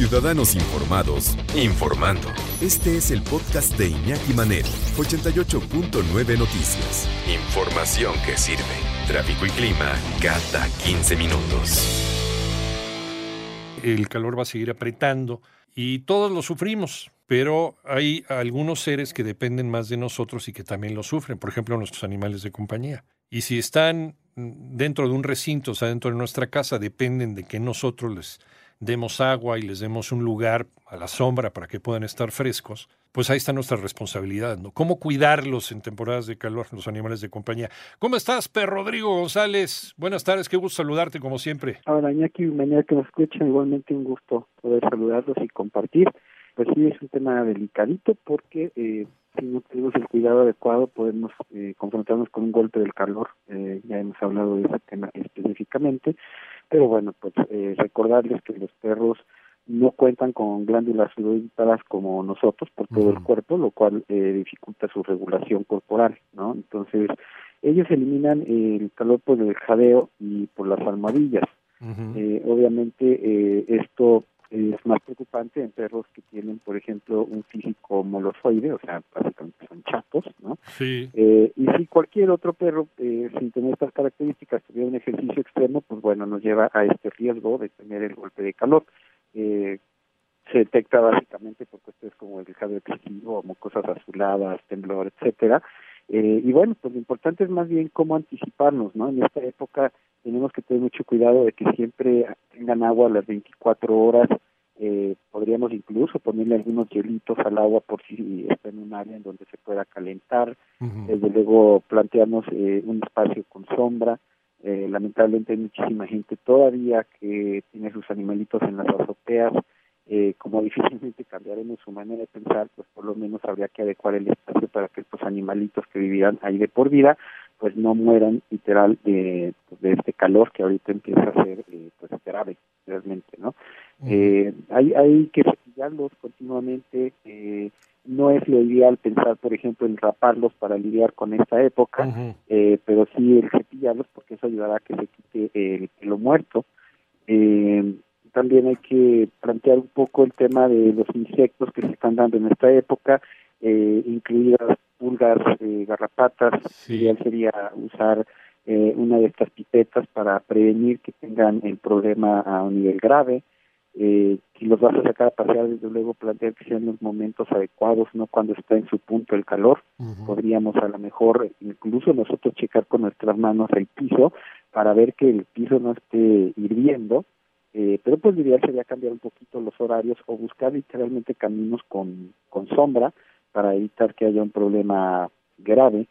Ciudadanos informados, informando. Este es el podcast de Iñaki Manero, 88.9 Noticias. Información que sirve. Tráfico y clima cada 15 minutos. El calor va a seguir apretando y todos lo sufrimos, pero hay algunos seres que dependen más de nosotros y que también lo sufren, por ejemplo nuestros animales de compañía. Y si están dentro de un recinto, o sea, dentro de nuestra casa, dependen de que nosotros les demos agua y les demos un lugar a la sombra para que puedan estar frescos, pues ahí está nuestra responsabilidad, ¿no? ¿Cómo cuidarlos en temporadas de calor, los animales de compañía? ¿Cómo estás, Per Rodrigo González? Buenas tardes, qué gusto saludarte como siempre. Hola, Iñaki, mañana que nos escuchen, igualmente un gusto poder saludarlos y compartir. Pues sí, es un tema delicadito porque eh, si no tenemos el cuidado adecuado podemos eh, confrontarnos con un golpe del calor. Eh, ya hemos hablado de ese tema específicamente pero bueno, pues eh, recordarles que los perros no cuentan con glándulas sudoríparas como nosotros por todo el cuerpo, lo cual eh, dificulta su regulación corporal, ¿no? Entonces, ellos eliminan el calor por el jadeo y por las almohadillas. eh, obviamente, eh, esto es más preocupante en perros que tienen, por ejemplo, un físico molosoide, o sea, básicamente son chatos, ¿no? Sí. Eh, y si cualquier otro perro, eh, sin tener estas características, tuviera un ejercicio extremo, pues bueno, nos lleva a este riesgo de tener el golpe de calor. Eh, se detecta básicamente por cuestiones como el jadeo excesivo, mucosas azuladas, temblor, etcétera. Eh, y bueno, pues lo importante es más bien cómo anticiparnos, ¿no? En esta época tenemos que tener mucho cuidado de que siempre tengan agua a las 24 horas. Eh, podríamos incluso ponerle algunos hielitos al agua por si está en un área en donde se pueda calentar. Desde luego plantearnos eh, un espacio con sombra. Eh, lamentablemente hay muchísima gente todavía que tiene sus animalitos en las azoteas. Eh, como difícilmente cambiaremos su manera de pensar, pues por lo menos habría que adecuar el espacio para que estos animalitos que vivirán ahí de por vida, pues no mueran literal de, pues, de este calor que ahorita empieza a ser eh, pues grave realmente, ¿no? Eh, hay, hay que cepillarlos continuamente, eh, no es lo ideal pensar, por ejemplo, en raparlos para lidiar con esta época, eh, pero sí el cepillarlos porque eso ayudará a que se quite el pelo muerto. Eh, también hay que plantear un poco el tema de los insectos que se están dando en esta época, eh, incluidas pulgas, eh, garrapatas, Sí. ideal sería usar eh, una de estas pipetas para prevenir que tengan el problema a un nivel grave. Eh, si los vas a sacar a pasear, desde luego plantear que sean los momentos adecuados, no cuando está en su punto el calor. Podríamos a lo mejor incluso nosotros checar con nuestras manos el piso para ver que el piso no esté hirviendo, eh, pero pues lo ideal sería cambiar un poquito los horarios o buscar literalmente caminos con, con sombra para evitar que haya un problema grave.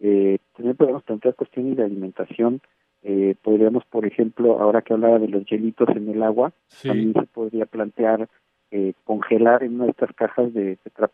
Eh, también podemos plantear cuestiones de alimentación. Eh, podríamos, por ejemplo, ahora que hablaba de los hielitos en el agua, Sí. también se podría plantear eh, congelar en una de estas cajas de Tetra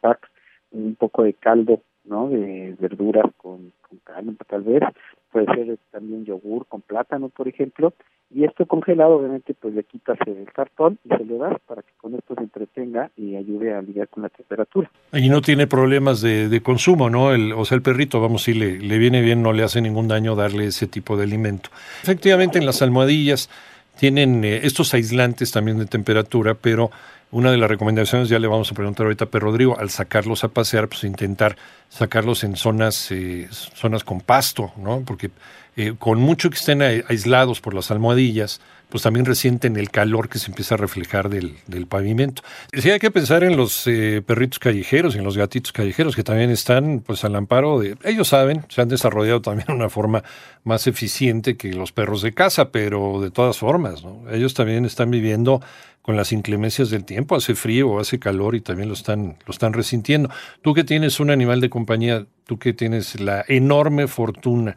un poco de caldo, ¿no? De verduras con, con caldo, tal vez. Puede ser también yogur con plátano, por ejemplo. Y esto congelado, obviamente, pues le quitas el cartón y se lo das para que con esto se entretenga y ayude a lidiar con la temperatura. Y no tiene problemas de, de consumo, ¿no? El, o sea, el perrito, vamos, si le, le viene bien, no le hace ningún daño darle ese tipo de alimento. Efectivamente, en las almohadillas tienen eh, estos aislantes también de temperatura, pero una de las recomendaciones, ya le vamos a preguntar ahorita a Rodrigo, al sacarlos a pasear, pues intentar sacarlos en zonas, eh, zonas con pasto, ¿no? Porque eh, con mucho que estén aislados por las almohadillas, pues también resienten el calor que se empieza a reflejar del, del pavimento. Sí hay que pensar en los eh, perritos callejeros en los gatitos callejeros que también están pues al amparo de... Ellos saben, se han desarrollado también de una forma más eficiente que los perros de casa, pero de todas formas, ¿no? Ellos también están viviendo con las inclemencias del tiempo, hace frío o hace calor y también lo están, lo están resintiendo. Tú que tienes un animal de compañía, tú que tienes la enorme fortuna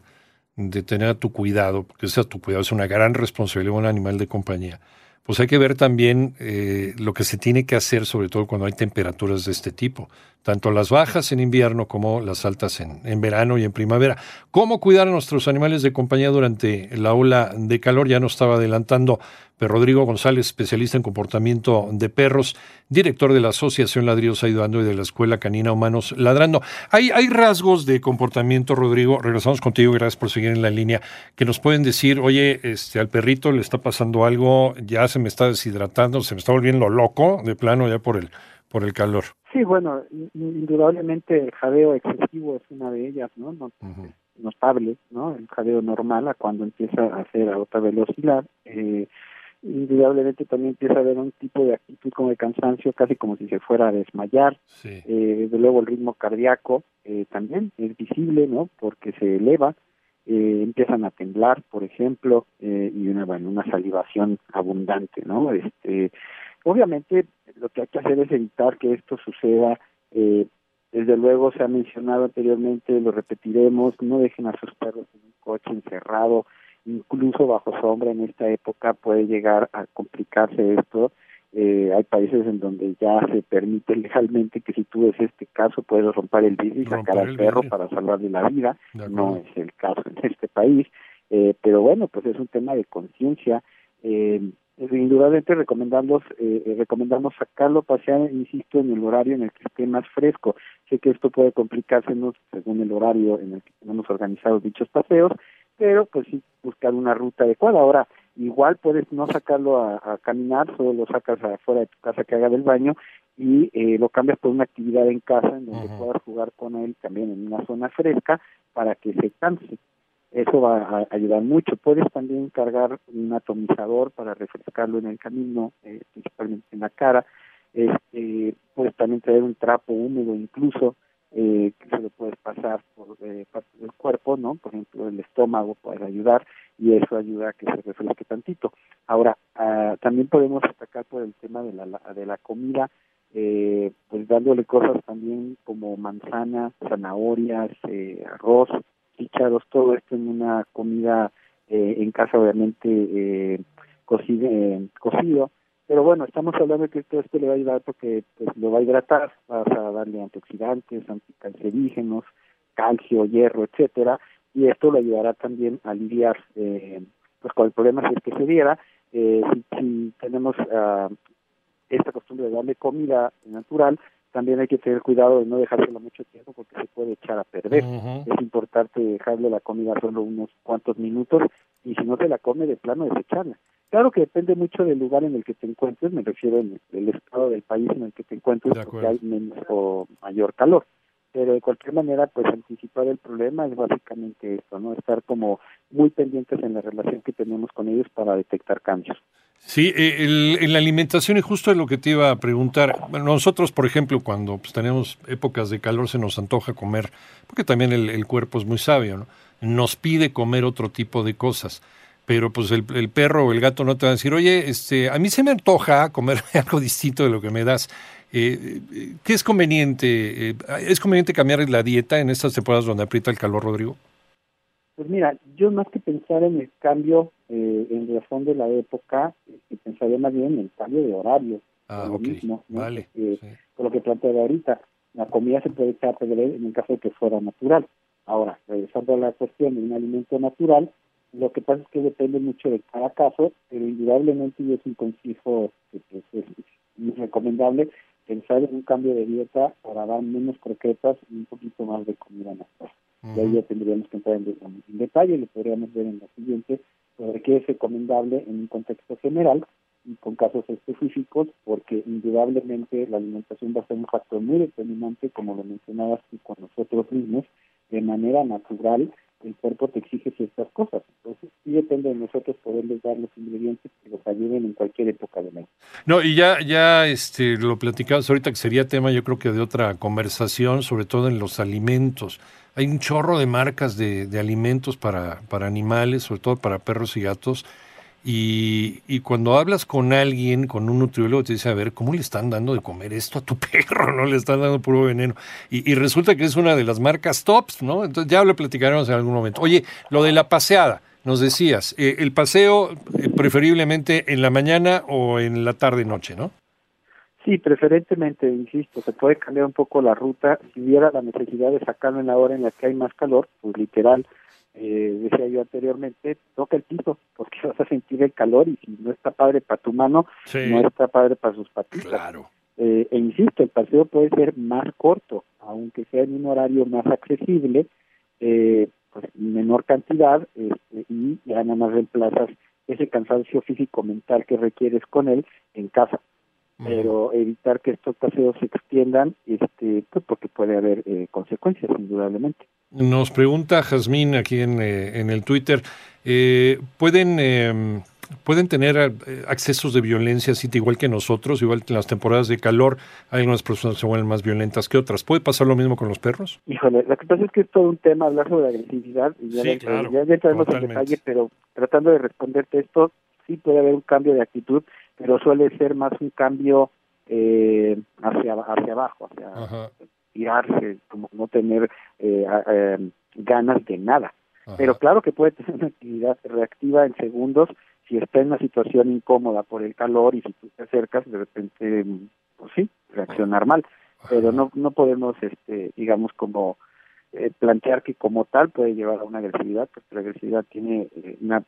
de tener a tu cuidado, porque ese a tu cuidado es una gran responsabilidad un animal de compañía, pues hay que ver también eh, lo que se tiene que hacer, sobre todo cuando hay temperaturas de este tipo. Tanto las bajas en invierno como las altas en, en, verano y en primavera. ¿Cómo cuidar a nuestros animales de compañía durante la ola de calor? Ya nos estaba adelantando Rodrigo González, especialista en comportamiento de perros, director de la Asociación Ladridos Ayudando y de la Escuela Canina Humanos Ladrando. Hay, hay rasgos de comportamiento, Rodrigo, regresamos contigo, gracias por seguir en la línea, que nos pueden decir, oye, este, al perrito le está pasando algo, ya se me está deshidratando, se me está volviendo loco de plano ya por el, por el calor. Sí, bueno, indudablemente el jadeo excesivo es una de ellas, ¿no? no Notable, ¿no? El jadeo normal a cuando empieza a hacer a otra velocidad. Eh, indudablemente también empieza a haber un tipo de actitud como de cansancio, casi como si se fuera a desmayar. Eh, desde luego el ritmo cardíaco eh, también es visible, ¿no? Porque se eleva. Eh, empiezan a temblar, por ejemplo, eh, y una, bueno, una salivación abundante, ¿no? Este, obviamente lo que hay que hacer es evitar que esto suceda. Eh, desde luego se ha mencionado anteriormente, lo repetiremos, no dejen a sus perros en un coche encerrado, incluso bajo sombra en esta época puede llegar a complicarse esto. Eh, hay países en donde ya se permite legalmente que si tú ves este caso puedes romper el vidrio y sacar al perro para salvarle la vida. No es el caso en este país, eh, pero bueno, pues es un tema de conciencia. Eh, indudablemente recomendamos eh, recomendamos sacarlo pasear insisto en el horario en el que esté más fresco sé que esto puede complicársenos según el horario en el que tenemos organizados dichos paseos pero pues sí buscar una ruta adecuada. Ahora, igual puedes no sacarlo a, caminar, solo lo sacas afuera de tu casa que haga del baño y eh, lo cambias por una actividad en casa en donde puedas jugar con él también en una zona fresca para que se canse. Eso va a ayudar mucho. Puedes también cargar un atomizador para refrescarlo en el camino, eh, principalmente en la cara. Este, puedes también traer un trapo húmedo incluso eh, que se lo puedes pasar por eh, parte del cuerpo, ¿no? Por ejemplo, el estómago puede ayudar y eso ayuda a que se refresque tantito. Ahora, ah, también podemos atacar por el tema de la, de la comida, eh, pues dándole cosas también como manzana, zanahorias, eh, arroz, chícharos, todo esto en una comida eh, en casa obviamente eh, cocido, eh, cocido. Pero bueno, estamos hablando de que todo esto le va a ayudar porque pues, lo va a hidratar, vas a darle antioxidantes, anticancerígenos, calcio, hierro, etcétera, y esto le ayudará también a aliviar eh, pues con el problema si es que se diera, eh, si, tenemos uh, esta costumbre de darle comida natural, también hay que tener cuidado de no dejárselo mucho tiempo porque se puede echar a perder. Es importante dejarle la comida solo unos cuantos minutos y si no se la come de plano desecharla. Claro que depende mucho del lugar en el que te encuentres, me refiero en el estado del país en el que te encuentres, porque hay menos o mayor calor. Pero de cualquier manera, pues anticipar el problema es básicamente esto, ¿no? Estar como muy pendientes en la relación que tenemos con ellos para detectar cambios. Sí, eh, en la alimentación y justo es lo que te iba a preguntar. Nosotros, por ejemplo, cuando pues, tenemos épocas de calor se nos antoja comer, porque también el, el cuerpo es muy sabio, ¿no? Nos pide comer otro tipo de cosas pero pues el, perro o el gato no te va a decir, oye, este, a mí se me antoja comer algo distinto de lo que me das. Eh, ¿Qué es conveniente? Eh, ¿Es conveniente cambiar la dieta en estas temporadas donde aprieta el calor, Rodrigo? Pues mira, yo más que pensar en el cambio eh, en razón de la época, eh, pensaría más bien en el cambio de horario. Ah, lo mismo, vale. Por lo que planteaba ahorita, la comida se puede echar a perder en el caso de que fuera natural. Ahora, regresando a la cuestión de un alimento natural, lo que pasa es que depende mucho de cada caso, pero indudablemente y es un consejo que pues, es muy recomendable pensar en un cambio de dieta para dar menos croquetas y un poquito más de comida natural. Y ahí ya tendríamos que entrar en, detalle, lo podríamos ver en la siguiente, qué es recomendable en un contexto general y con casos específicos, porque indudablemente la alimentación va a ser un factor muy determinante, como lo mencionabas tú con nosotros mismos, de manera natural el cuerpo te exige ciertas cosas. Entonces, sí depende de nosotros poderles dar los ingredientes que los ayuden en cualquier época de mes. No, y ya, ya este, lo platicabas ahorita que sería tema, yo creo que de otra conversación, sobre todo en los alimentos. Hay un chorro de marcas de, de alimentos para, para animales, sobre todo para perros y gatos y, y, cuando hablas con alguien, con un nutriólogo, te dice, a ver, ¿cómo le están dando de comer esto a tu perro? ¿No? Le están dando puro veneno. Y, y resulta que es una de las marcas tops, ¿no? Entonces ya lo platicaremos en algún momento. Oye, lo de la paseada, nos decías, eh, el paseo eh, preferiblemente en la mañana o en la tarde-noche, ¿no? Sí, preferentemente, insisto, se puede cambiar un poco la ruta. Si hubiera la necesidad de sacarlo en la hora en la que hay más calor, pues literal, eh, decía yo anteriormente, toca el piso, porque vas a sentir el calor y si no está padre para tu mano, no está padre para sus patitas. Claro. Eh, e insisto, el paseo puede ser más corto, aunque sea en un horario más accesible, eh, pues menor cantidad este, y ya nada más reemplazas ese cansancio físico mental que requieres con él en casa pero evitar que estos paseos se extiendan este pues porque puede haber eh, consecuencias indudablemente nos pregunta Jazmín aquí en, eh, en el Twitter eh, pueden em, pueden tener eh, accesos de violencia así igual que nosotros, igual que en las temporadas de calor, hay algunas personas que se vuelven más violentas que otras. ¿Puede pasar lo mismo con los perros? Híjole, lo que pasa es que es todo un tema hablar sobre agresividad y ya, sí, claro, ya, ya entraremos en detalle, pero tratando de responderte esto, sí puede haber un cambio de actitud, pero suele ser más un cambio eh, hacia hacia abajo, hacia tirarse, como no tener eh, eh, ganas de nada. Pero claro que puede tener una actividad reactiva en segundos si está en una situación incómoda por el calor y si tú te acercas, de repente, pues sí, reaccionar mal. Pero no, no podemos, este, digamos, como eh, plantear que como tal puede llevar a una agresividad, porque la agresividad tiene eh, una,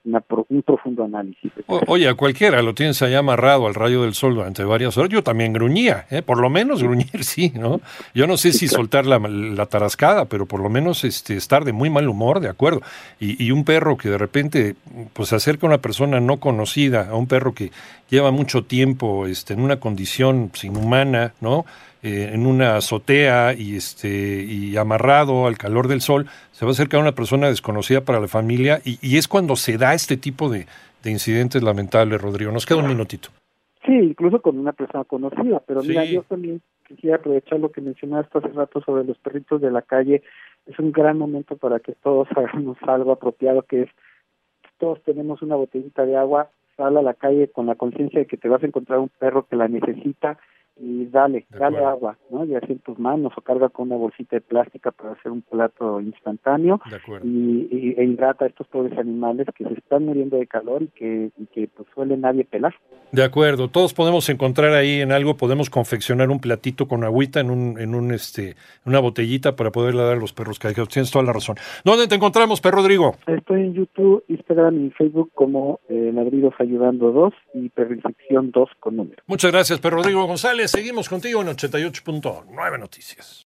un profundo análisis. oye, a cualquiera lo tienes allá amarrado al rayo del sol durante varias horas. Yo también gruñía, ¿eh? por lo menos gruñir sí, ¿no? Yo no sé si soltar la, la tarascada, pero por lo menos este, estar de muy mal humor, de acuerdo. Y, y un perro que de repente pues se acerca a una persona no conocida, a un perro que lleva mucho tiempo este, en una condición pues, inhumana, ¿no? Eh, en una azotea y, este, y amarrado al calor del sol, se va a acercar a una persona desconocida para la familia y, es cuando se da este tipo de, incidentes lamentables, Rodrigo. Nos queda un minutito. Sí, incluso con una persona conocida, pero mira, yo también quisiera aprovechar lo que mencionaste hace rato sobre los perritos de la calle. Es un gran momento para que todos hagamos algo apropiado, que es todos tenemos una botellita de agua, sal a la calle con la conciencia de que te vas a encontrar un perro que la necesita y dale, dale agua, ¿no? Ya sea en tus manos o carga con una bolsita de plástica para hacer un plato instantáneo y, e hidrata a estos pobres animales que se están muriendo de calor y que, y que pues suele nadie pelar. De acuerdo, todos podemos encontrar ahí en algo, podemos confeccionar un platito con agüita en un, en un este, una botellita para poderle dar a los perros callejeros. Tienes toda la razón. ¿Dónde te encontramos, perro Rodrigo? Estoy en YouTube, Instagram y Facebook como eh, Ladridos Ayudando 2 y Perrinfección 2 con número. Muchas gracias, perro Rodrigo González. Seguimos contigo en 88.9 Noticias.